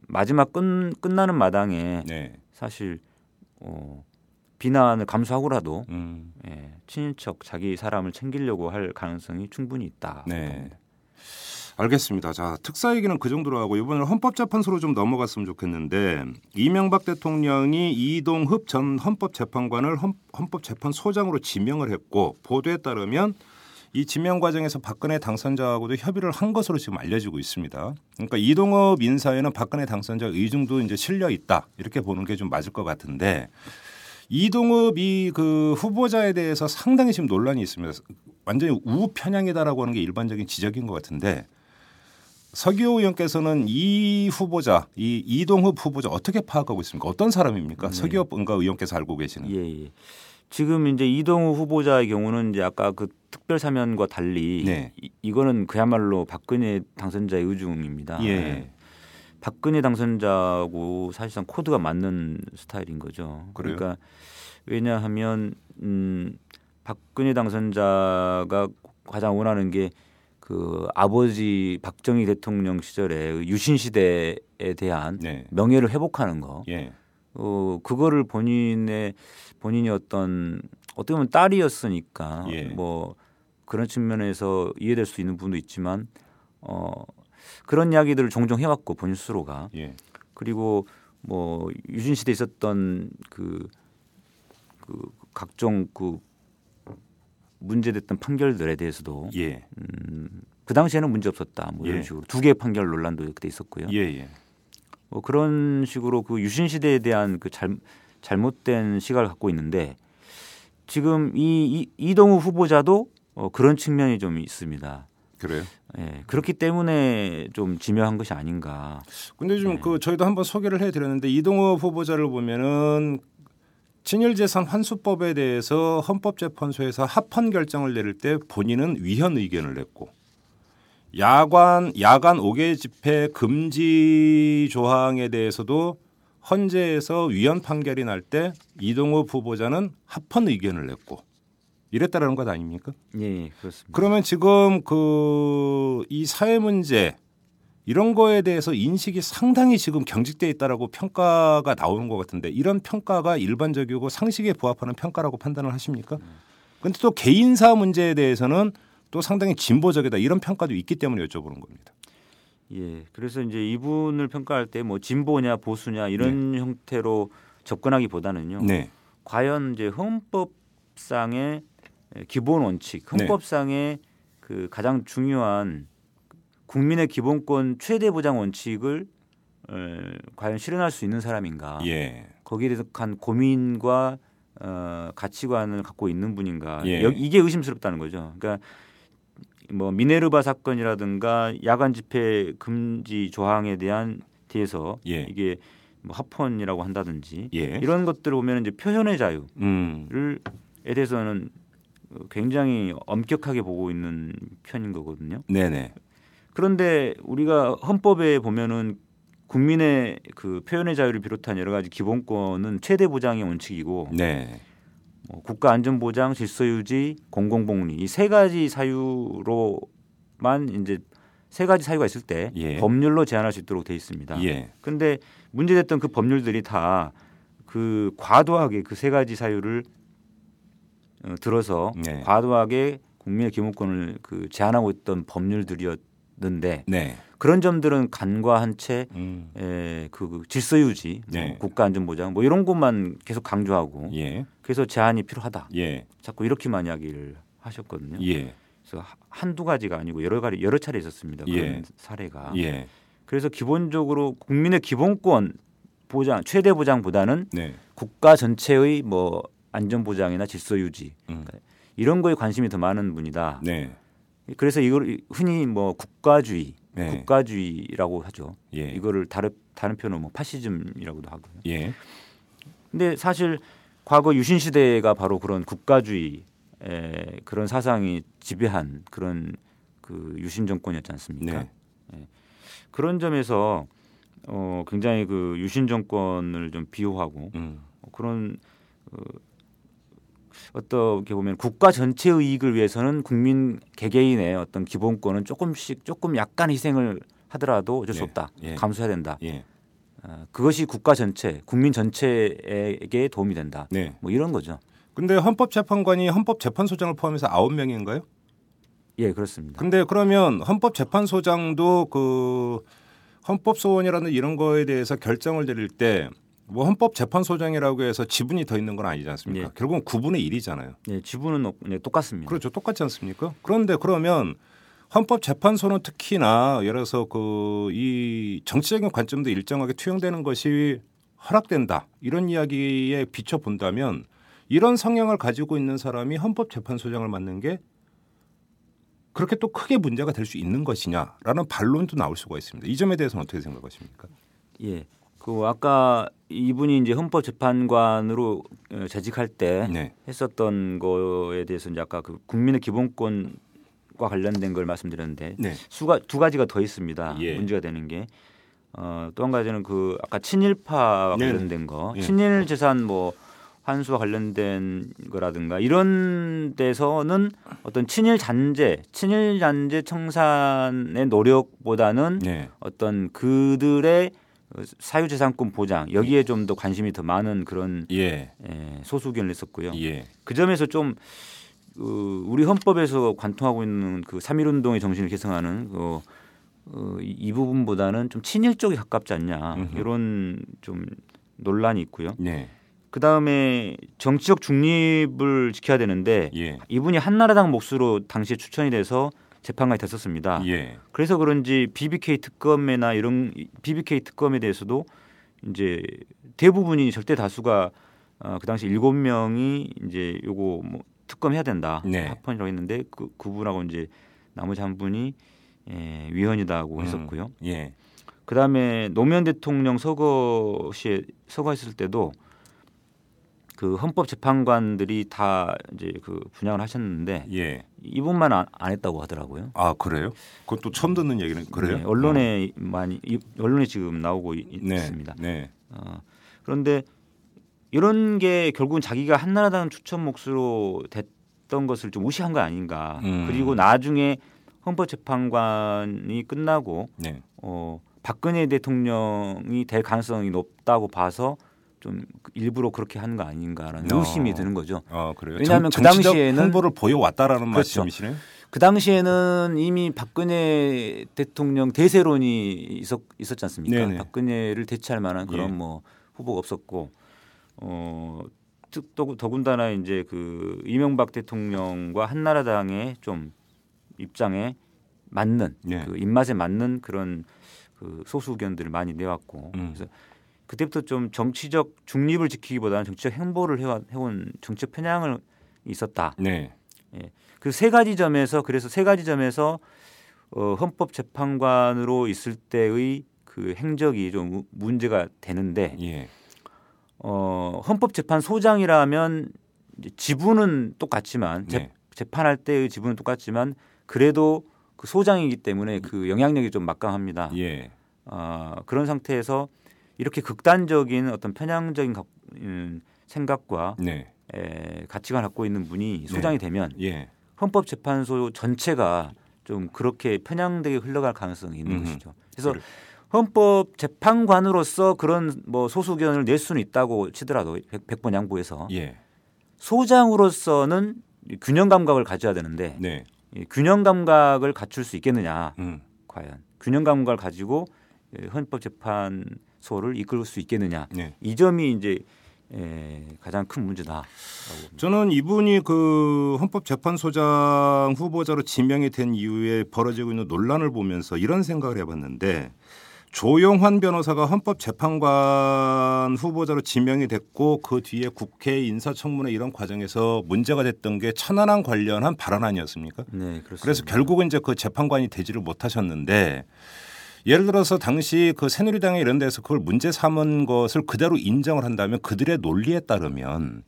마지막 끝, 끝나는 마당에 네. 사실 어, 비난을 감수하고라도 음. 예, 친인척 자기 사람을 챙기려고 할 가능성이 충분히 있다. 네. 알겠습니다. 자, 특사 얘기는 그 정도로 하고 이번에는 헌법재판소로 좀 넘어갔으면 좋겠는데 이명박 대통령이 이동흡 전 헌법재판관을 헌, 헌법재판소장으로 지명을 했고 보도에 따르면 이 지명 과정에서 박근혜 당선자하고도 협의를 한 것으로 지금 알려지고 있습니다. 그러니까 이동업 인사에는 박근혜 당선자 의중도 이제 실려 있다 이렇게 보는 게 좀 맞을 것 같은데 이동업 이 그 후보자에 대해서 상당히 지금 논란이 있습니다. 완전히 우편향이다라고 하는 게 일반적인 지적인 것 같은데 서기호 의원께서는 이 후보자, 이 이동흡 후보자 어떻게 파악하고 있습니까? 어떤 사람입니까? 네. 서기호 응가 의원께서 알고 계시는. 예, 예. 지금 이제 이동우 후보자의 경우는 이제 아까 그 특별 사면과 달리 네. 이, 이거는 그야말로 박근혜 당선자의 의중입니다. 예. 네. 박근혜 당선자하고 사실상 코드가 맞는 스타일인 거죠. 그래요? 그러니까 왜냐하면 음 박근혜 당선자가 가장 원하는 게 그 아버지 박정희 대통령 시절에 유신 시대에 대한 네. 명예를 회복하는 거. 예. 어 그거를 본인의 본인이 어떤 어떻게 보면 딸이었으니까 예. 뭐 그런 측면에서 이해될 수 있는 부분도 있지만 어 그런 이야기들을 종종 해왔고 본인 스스로가 예. 그리고 뭐 유신 시대 에 있었던 그, 그 각종 그 문제됐던 판결들에 대해서도 예. 음, 그 당시에는 문제 없었다 뭐 이런 예. 식으로 두 개의 판결 논란도 그때 있었고요. 예. 예. 뭐 그런 식으로 그 유신 시대에 대한 그 잘, 잘못된 시각을 갖고 있는데 지금 이, 이 이동우 후보자도 어, 그런 측면이 좀 있습니다. 그래요. 예, 그렇기 때문에 좀 지묘한 것이 아닌가. 근데 좀 네. 그 저희도 한번 소개를 해드렸는데 이동호 후보자를 보면은 친일재산 환수법에 대해서 헌법재판소에서 합헌 결정을 내릴 때 본인은 위헌 의견을 냈고 야간 야간 5개 집회 금지 조항에 대해서도 헌재에서 위헌 판결이 날 때 이동호 후보자는 합헌 의견을 냈고 이랬다라는 것 아닙니까? 예, 예 그렇습니다. 그러면 지금 그 이 사회 문제 이런 거에 대해서 인식이 상당히 지금 경직돼 있다라고 평가가 나오는 것 같은데 이런 평가가 일반적이고 상식에 부합하는 평가라고 판단을 하십니까? 근데 또 개인사 문제에 대해서는 또 상당히 진보적이다 이런 평가도 있기 때문에 여쭤보는 겁니다. 예, 그래서 이제 이분을 평가할 때 뭐 진보냐 보수냐 이런 형태로 접근하기보다는요. 네. 과연 이제 헌법상의 기본 원칙, 네. 헌법상의 그 가장 중요한 국민의 기본권 최대 보장 원칙을 에, 과연 실현할 수 있는 사람인가? 예. 거기에 대한 고민과 어, 가치관을 갖고 있는 분인가? 예. 여- 이게 의심스럽다는 거죠. 그러니까 뭐 미네르바 사건이라든가 야간 집회 금지 조항에 대한 대해서 예. 이게 뭐 합헌이라고 한다든지 예. 이런 것들을 보면 이제 표현의 자유를 음. 에 대해서는 굉장히 엄격하게 보고 있는 편인 거거든요. 네네. 그런데 우리가 헌법에 보면은 국민의 그 표현의 자유를 비롯한 여러 가지 기본권은 최대 보장의 원칙이고 네. 뭐 국가 안전 보장, 질서 유지, 공공 복리 이 세 가지 사유로만 이제 세 가지 사유가 있을 때 예. 법률로 제한할 수 있도록 돼 있습니다. 예. 근데 문제됐던 그 법률들이 다 그 과도하게 그 세 가지 사유를 어, 들어서 네. 과도하게 국민의 기본권을 그 제한하고 있던 법률들이었 는데 네. 그런 점들은 간과한 채 음. 에, 그, 그 질서 유지, 뭐 네. 국가 안전 보장 뭐 이런 것만 계속 강조하고 예. 그래서 제한이 필요하다. 예. 자꾸 이렇게만 이야기를 하셨거든요. 예. 그래서 하- 한두 가지가 아니고 여러 가지 여러 차례 있었습니다. 그런 예. 사례가. 예. 그래서 기본적으로 국민의 기본권 보장 최대 보장보다는 네. 국가 전체의 뭐 안전 보장이나 질서 유지 음. 이런 거에 관심이 더 많은 분이다. 네. 그래서 이걸 흔히 뭐 국가주의, 네. 국가주의라고 하죠. 예. 이거를 다른 다른 표현은 뭐 파시즘이라고도 하고요. 예. 근데 사실 과거 유신 시대가 바로 그런 국가주의 에, 그런 사상이 지배한 그런 그 유신 정권이었지 않습니까? 네. 그런 점에서 어, 굉장히 그 유신 정권을 좀 비호하고 음. 그런 어, 어떻게 보면 국가 전체의 이익을 위해서는 국민 개개인의 어떤 기본권은 조금씩 조금 약간 희생을 하더라도 어쩔 수 예, 없다. 예. 감수해야 된다. 예. 어, 그것이 국가 전체, 국민 전체에게 도움이 된다. 네. 뭐 이런 거죠. 근데 헌법재판관이 헌법재판소장을 포함해서 아홉 명인가요? 예, 그렇습니다. 근데 그러면 헌법재판소장도 그 헌법소원이라는 이런 거에 대해서 결정을 내릴 때 뭐 헌법재판소장이라고 해서 지분이 더 있는 건 아니지 않습니까? 예. 결국은 9분의 1이잖아요. 네, 지분은 없- 네, 똑같습니다. 그렇죠. 똑같지 않습니까? 그런데 그러면 헌법재판소는 특히나 예를 들어서 그 이 정치적인 관점도 일정하게 투영되는 것이 허락된다 이런 이야기에 비춰 본다면 이런 성향을 가지고 있는 사람이 헌법재판소장을 맡는 게 그렇게 또 크게 문제가 될 수 있는 것이냐라는 반론도 나올 수가 있습니다. 이 점에 대해서는 어떻게 생각하십니까? 예. 그 아까 이분이 이제 헌법 재판관으로 어, 재직할 때 네, 했었던 거에 대해서 이제 아까 그 국민의 기본권과 관련된 걸 말씀드렸는데 네, 수가 두 가지가 더 있습니다. 예. 문제가 되는 게 어, 또 한 가지는 그 아까 친일파 네네. 관련된 거, 예. 친일 재산 뭐 환수와 관련된 거라든가 이런 데서는 어떤 친일 잔재, 친일 잔재 청산의 노력보다는 네, 어떤 그들의 사유재산권 보장 여기에 좀 더 관심이 더 많은 그런 예, 예, 소수 의견을 냈었고요. 예, 그 점에서 좀 그, 우리 헌법에서 관통하고 있는 그 삼일운동의 정신을 계승하는 그, 어, 이, 이 부분보다는 좀 친일 쪽에 가깝지 않냐 음흠. 이런 좀 논란이 있고요. 네, 그 다음에 정치적 중립을 지켜야 되는데 예, 이분이 한나라당 몫으로 당시에 추천이 돼서 재판관이 됐었습니다. 예, 그래서 그런지 BBK 특검이나 이런 BBK 특검에 대해서도 이제 대부분이 절대 다수가 어, 그 당시 일곱 명이 이제 요거 뭐 특검해야 된다 네. 합헌이라고 했는데 그 그분하고 이제 나머지 한 분이 예, 위헌이다고 음. 했었고요. 예, 그 다음에 노무현 대통령 서거 시에 서거했을 때도 그 헌법 재판관들이 다 이제 그 분양을 하셨는데 예. 이분만 안, 안 했다고 하더라고요. 아 그래요? 그것도 처음 듣는 얘기는 그래요? 네, 언론에 많이 이- 언론에 지금 나오고 있, 네, 있습니다. 네, 어, 그런데 이런 게 결국은 자기가 한나라당 추천 몫으로 됐던 것을 좀 무시한 거 아닌가. 음. 그리고 나중에 헌법재판관이 끝나고 네. 어, 박근혜 대통령이 될 가능성이 높다고 봐서 좀 일부러 그렇게 하는 거 아닌가라는 어. 의심이 드는 거죠. 아 그래요. 왜냐하면 정- 그 당시에는- 홍보를 보여왔다라는 그렇죠. 말씀이시네요. 그 당시에는 이미 박근혜 대통령 대세론이 있었, 있었지 않습니까? 네네. 박근혜를 대체할 만한 그런 예. 뭐 후보가 없었고 어, 특- 또 더군다나 이제 그 이명박 대통령과 한나라당의 좀 입장에 맞는 네. 그 입맛에 맞는 그런 그 소수 의견들을 많이 내왔고 음. 그래서 그때부터 좀 정치적 중립을 지키기보다는 정치적 행보를 해온 정치적 편향을 있었다. 네. 그세 가지 점에서 그래서 세 가지 점에서 어, 헌법 재판관으로 있을 때의 그 행적이 좀 무- 문제가 되는데 예. 어, 헌법재판소장이라면 지분은 똑같지만 재, 네. 재 판할 때의 지분은 똑같지만 그래도 그 소장이기 때문에 그 영향력이 좀 막강합니다. 예. 아, 그런 상태에서 이렇게 극단적인 어떤 편향적인 각- 음, 생각과 네. 에, 가치관을 갖고 있는 분이 소장이 되면 예. 헌법재판소 전체가 좀 그렇게 편향되게 흘러갈 가능성이 있는 음흠. 것이죠. 그래서 그래. 헌법 재판관으로서 그런 뭐 소수 의견을 낼 수는 있다고 치더라도 백번 양보해서 예. 소장으로서는 이 균형 감각을 가져야 되는데 네. 이 균형 감각을 갖출 수 있겠느냐 음. 과연 균형 감각을 가지고 예, 헌법 재판 소를 이끌 수 있겠느냐 네. 이 점이 이제 에, 가장 큰 문제다. 저는 이분이 그 헌법재판소장 후보자로 지명이 된 이후에 벌어지고 있는 논란을 보면서 이런 생각을 해봤는데 조영환 변호사가 헌법재판관 후보자로 지명이 됐고 그 뒤에 국회 인사청문회 이런 과정에서 문제가 됐던 게 천안함 관련한 발언 아니었습니까? 네, 그렇습니다. 그래서 결국은 이제 그 재판관이 되지를 못하셨는데 예를 들어서 당시 그 새누리당에 이런 데서 그걸 문제 삼은 것을 그대로 인정을 한다면 그들의 논리에 따르면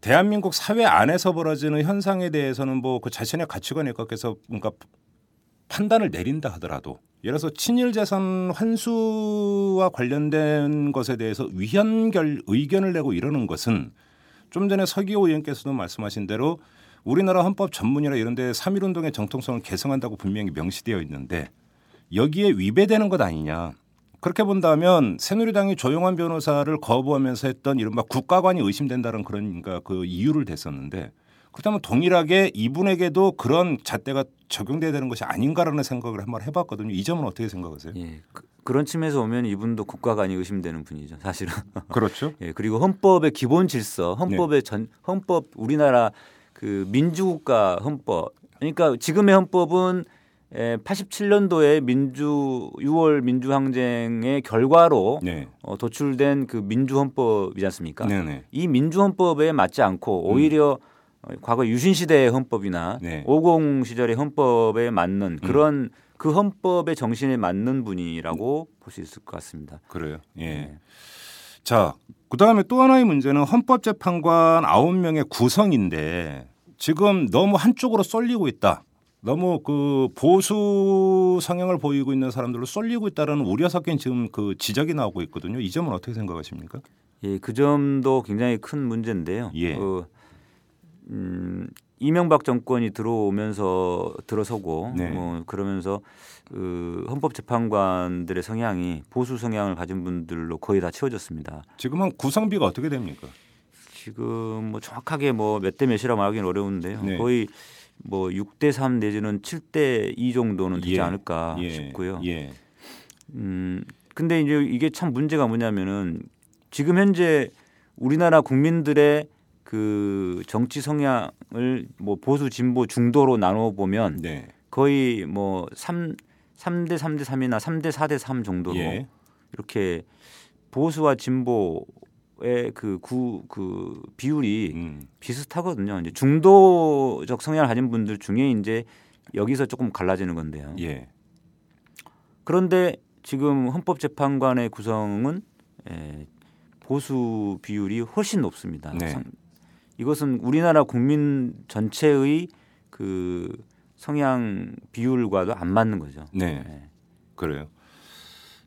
대한민국 사회 안에서 벌어지는 현상에 대해서는 뭐 그 자신의 가치관에 각해서 뭔가 판단을 내린다 하더라도 예를 들어서 친일 재산 환수와 관련된 것에 대해서 위헌결 의견을 내고 이러는 것은 좀 전에 서기호 의원께서도 말씀하신 대로 우리나라 헌법 전문이나 이런 데 3.1운동의 정통성을 개성한다고 분명히 명시되어 있는데 여기에 위배되는 것 아니냐. 그렇게 본다면 새누리당이 조영환 변호사를 거부하면서 했던 이른바 국가관이 의심된다는 그런 그러니까 그 이유를 댔었는데 그렇다면 동일하게 이분에게도 그런 잣대가 적용돼야 되는 것이 아닌가라는 생각을 한번 해봤거든요. 이 점은 어떻게 생각하세요? 예. 그, 런 측면에서 보면 이분도 국가관이 의심되는 분이죠. 사실은. 그렇죠. 예. 그리고 헌법의 기본 질서, 헌법의 전 헌법 우리나라 그 민주국가 헌법. 그러니까 지금의 헌법은 87년도에 민주 6월 민주항쟁의 결과로 네. 어, 도출된 그 민주헌법이지 않습니까? 네네. 이 민주헌법에 맞지 않고 오히려 어, 과거 유신 시대의 헌법이나 네. 50 시절의 헌법에 맞는 그런 그 헌법의 정신에 맞는 분이라고 볼수 있을 것 같습니다. 그래요. 예. 네. 자, 그다음에 또 하나의 문제는 헌법재판관 9명의 구성인데 지금 너무 한쪽으로 쏠리고 있다. 너무 그 보수 성향을 보이고 있는 사람들로 쏠리고 있다라는 우려 섞인 지금 그 지적이 나오고 있거든요. 이 점은 어떻게 생각하십니까? 예, 그 점도 굉장히 큰 문제인데요. 예. 그, 음, 이명박 정권이 들어오면서 들어서고 네. 뭐 그러면서 그 헌법재판관들의 성향이 보수 성향을 가진 분들로 거의 다 채워졌습니다. 지금은 구성비가 어떻게 됩니까? 지금 뭐 정확하게 뭐 몇 대 몇이라 말하기는 어려운데요. 네. 거의 뭐 6대 3 내지는 7대 2 정도는 되지 예. 않을까 예. 싶고요. 예. 음, 근데 이제 이게 참 문제가 뭐냐면은 지금 현재 우리나라 국민들의 그 정치 성향을 뭐 보수 진보 중도로 나눠 보면 네. 거의 뭐 3, 3대 3대 3이나 3대 4대 3 정도로 예. 이렇게 보수와 진보 의 그구그 비율이 음. 비슷하거든요. 이제 중도적 성향을 가진 분들 중에 이제 여기서 조금 갈라지는 건데요. 예. 그런데 지금 헌법재판관의 구성은 에, 보수 비율이 훨씬 높습니다. 네. 상- 이것은 우리나라 국민 전체의 그 성향 비율과도 안 맞는 거죠. 네. 네. 그래요.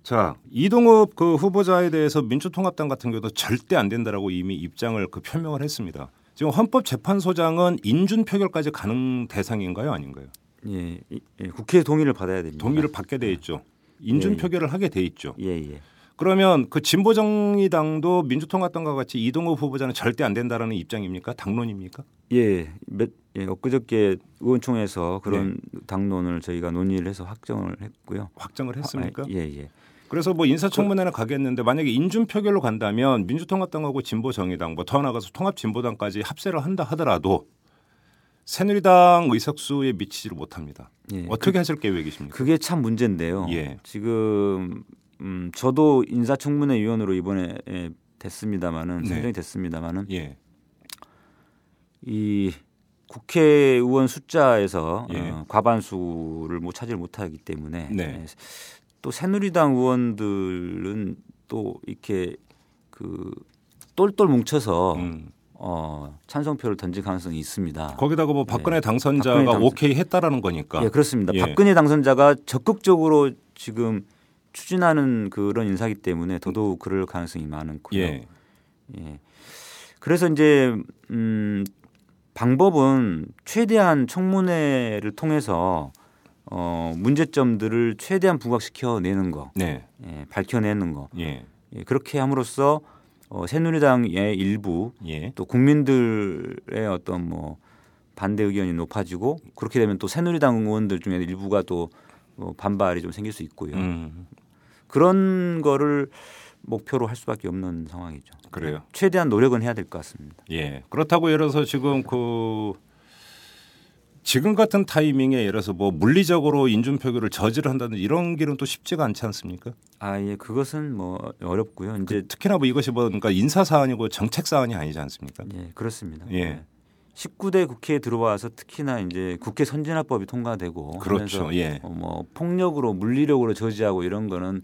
자 이동욱 그 후보자에 대해서 민주통합당 같은 경우도 절대 안 된다라고 이미 입장을 그 표명을 했습니다. 지금 헌법재판소장은 인준 표결까지 가능 대상인가요, 아닌가요? 예, 이- 예, 국회 동의를 받아야 됩니다. 동의를 받게 돼 있죠. 인준 예, 예. 표결을 하게 돼 있죠. 예, 예. 그러면 그 진보정의당도 민주통합당과 같이 이동욱 후보자는 절대 안 된다라는 입장입니까? 당론입니까? 예, 몇, 예, 엊그저께 의원총회에서 그런 네. 당론을 저희가 논의를 해서 확정을 했고요. 확정을 했습니까? 아, 예, 예. 그래서 뭐 인사청문회는 가겠는데 만약에 인준 표결로 간다면 민주통합당하고 진보정의당 뭐 더 나가서 통합진보당까지 합세를 한다 하더라도 새누리당 의석수에 미치지를 못합니다. 예. 어떻게 하실 계획이십니까? 그게 참 문제인데요. 예. 지금 음, 저도 인사청문회 위원으로 이번에 예, 됐습니다마는 네. 선정이 됐습니다마는 예. 이 국회의원 숫자에서 예. 어, 과반수를 못 차지를 못하기 때문에 네. 예, 또 새누리당 의원들은 또 이렇게 그 똘똘 뭉쳐서 음. 어, 찬성표를 던질 가능성이 있습니다. 거기다가 뭐 박근혜 예. 당선자가 박근혜 당선- 오케이 했다라는 거니까. 예, 그렇습니다. 예. 박근혜 당선자가 적극적으로 지금 추진하는 그런 인사기 때문에 더더욱 그럴 가능성이 많고요. 예. 예. 그래서 이제 음 방법은 최대한 청문회를 통해서 어 문제점들을 최대한 부각시켜 내는 거, 네. 예, 밝혀내는 거. 예. 예, 그렇게 함으로써 어 새누리당의 일부 예. 또 국민들의 어떤 뭐 반대 의견이 높아지고 그렇게 되면 또 새누리당 의원들 중에 일부가 또 어, 반발이 좀 생길 수 있고요. 음. 그런 거를 목표로 할 수밖에 없는 상황이죠. 그래요. 최대한 노력은 해야 될 것 같습니다. 예. 그렇다고 예를 들어서 지금 그 지금 같은 타이밍에 예를 들어서 뭐 물리적으로 인준 표결을 저지를 한다는 이런 길은 또 쉽지가 않지 않습니까? 아, 예, 그것은 뭐 어렵고요. 이제 특히나 뭐 이것이 뭐 그러니까 인사 사안이고 정책 사안이 아니지 않습니까? 예, 그렇습니다. 예. 19대 국회에 들어와서 특히나 이제 국회 선진화법이 통과되고 그렇죠. 예. 어, 뭐 폭력으로 물리력으로 저지하고 이런 거는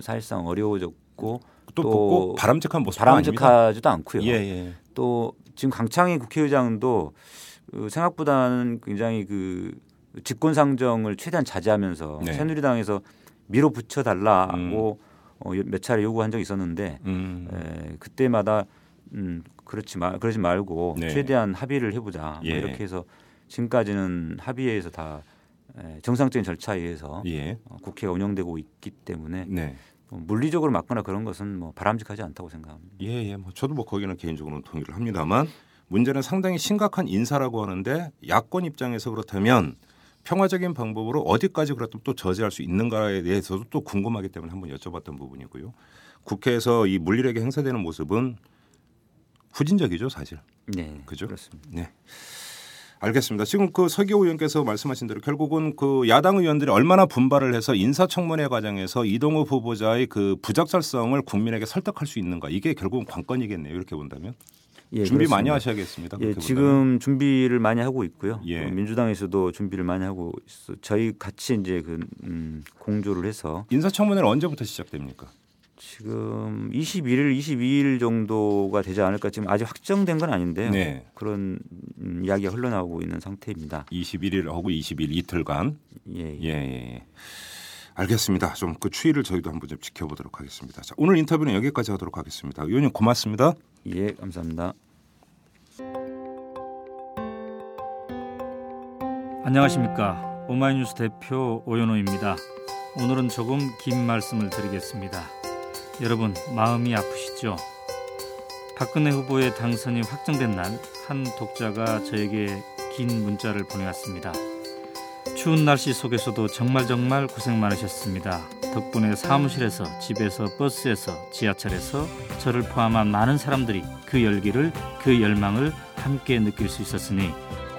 사실상 어려워졌고 또또꼭 바람직한 모습 아닙니다. 바람직하지도 않고요. 예, 예. 또 지금 강창희 국회의장도 어, 생각보다는 굉장히 그 직권 상정을 최대한 자제하면서 네. 새누리당에서 밀어붙여 달라고 어, 몇 차례 요구한 적이 있었는데 음. 에, 그때마다 음, 그렇지 말 그러지 말고 네. 최대한 합의를 해보자 뭐 예. 이렇게 해서 지금까지는 합의에서 다 에, 정상적인 절차에 의해서 예. 어, 국회가 운영되고 있기 때문에 네. 뭐 물리적으로 막거나 그런 것은 뭐 바람직하지 않다고 생각합니다. 예, 예. 뭐 저도 뭐 거기는 개인적으로는 동의를 합니다만 문제는 상당히 심각한 인사라고 하는데 야권 입장에서 그렇다면 평화적인 방법으로 어디까지 그렇다면 또 저지할 수 있는가에 대해서도 또 궁금하기 때문에 한번 여쭤봤던 부분이고요. 국회에서 이 물리력이 행사되는 모습은 후진적이죠, 사실. 네, 그죠? 그렇습니다. 네. 알겠습니다. 지금 그 서기호 의원께서 말씀하신 대로 결국은 그 야당 의원들이 얼마나 분발을 해서 인사청문회 과정에서 이동욱 후보자의 그 부적절성을 국민에게 설득할 수 있는가 이게 결국은 관건이겠네요. 이렇게 본다면 예, 준비 많이 그렇습니다. 하셔야겠습니다. 예, 지금. 준비를 많이 하고 있고요. 예. 또 민주당에서도 준비를 많이 하고 있어. 저희 같이 이제 그 음, 공조를 해서 인사청문회는 언제부터 시작됩니까? 지금 21일, 22일 정도가 되지 않을까 지금 아직 확정된 건 아닌데요. 네. 그런 음, 이야기가 흘러나오고 있는 상태입니다. 21일하고 20일 이틀간 예, 예, 예, 예. 알겠습니다. 좀 그 추이를 저희도 한번 좀 지켜보도록 하겠습니다. 자, 오늘 인터뷰는 여기까지 하도록 하겠습니다. 의원님 고맙습니다. 예, 감사합니다. 안녕하십니까 오마이뉴스 대표 오연호입니다. 오늘은 조금 긴 말씀을 드리겠습니다. 여러분 마음이 아프시죠? 박근혜 후보의 당선이 확정된 날 한 독자가 저에게 긴 문자를 보내왔습니다. 추운 날씨 속에서도 정말 정말 고생 많으셨습니다. 덕분에 사무실에서 집에서 버스에서 지하철에서 저를 포함한 많은 사람들이 그 열기를 그 열망을 함께 느낄 수 있었으니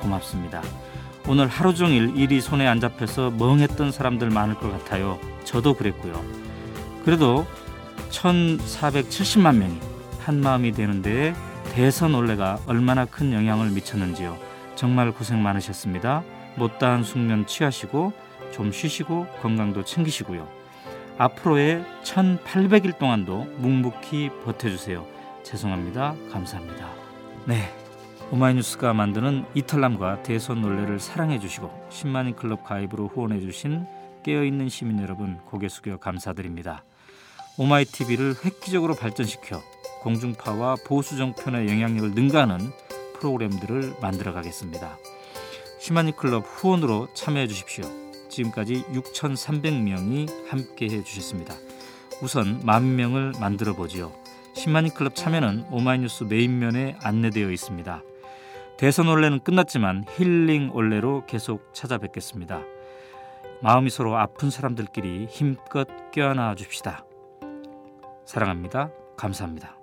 고맙습니다. 오늘 하루 종일 일이 손에 안 잡혀서 멍했던 사람들 많을 것 같아요. 저도 그랬고요. 그래도 1,470만 명이 한 마음이 되는데 대선 올레가 얼마나 큰 영향을 미쳤는지요. 정말 고생 많으셨습니다. 못다한 숙면 취하시고 좀 쉬시고 건강도 챙기시고요. 앞으로의 1,800일 동안도 묵묵히 버텨주세요. 죄송합니다. 감사합니다. 네. 오마이뉴스가 만드는 이탈남과 대선 논례를 사랑해 주시고 10만인 클럽 가입으로 후원해 주신 깨어있는 시민 여러분 고개 숙여 감사드립니다. 오마이TV를 획기적으로 발전시켜 공중파와 보수 정편의 영향력을 능가하는 프로그램들을 만들어 가겠습니다. 10만인 클럽 후원으로 참여해 주십시오. 지금까지 6,300명이 함께 해 주셨습니다. 우선 만 명을 만들어 보지요. 10만인 클럽 참여는 오마이뉴스 메인면에 안내되어 있습니다. 대선 올레는 끝났지만 힐링 올레로 계속 찾아뵙겠습니다. 마음이 서로 아픈 사람들끼리 힘껏 껴안아 줍시다. 사랑합니다. 감사합니다.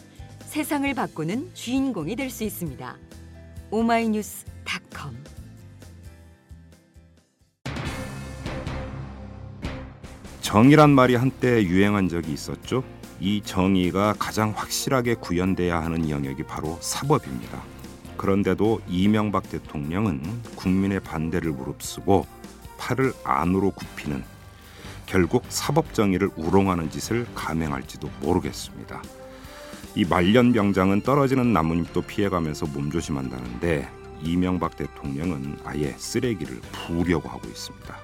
세상을 바꾸는 주인공이 될 수 있습니다. 오마이뉴스닷컴 정의란 말이 한때 유행한 적이 있었죠. 이 정의가 가장 확실하게 구현돼야 하는 영역이 바로 사법입니다. 그런데도 이명박 대통령은 국민의 반대를 무릅쓰고 팔을 안으로 굽히는 결국 사법 정의를 우롱하는 짓을 감행할지도 모르겠습니다. 이 말년 병장은 떨어지는 나뭇잎도 피해가면서 몸조심한다는데 이명박 대통령은 아예 쓰레기를 부으려고 하고 있습니다.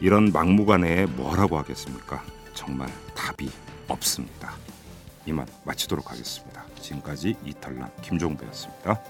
이런 막무가내에 뭐라고 하겠습니까? 정말 답이 없습니다. 이만 마치도록 하겠습니다. 지금까지 이탈남 김종배였습니다.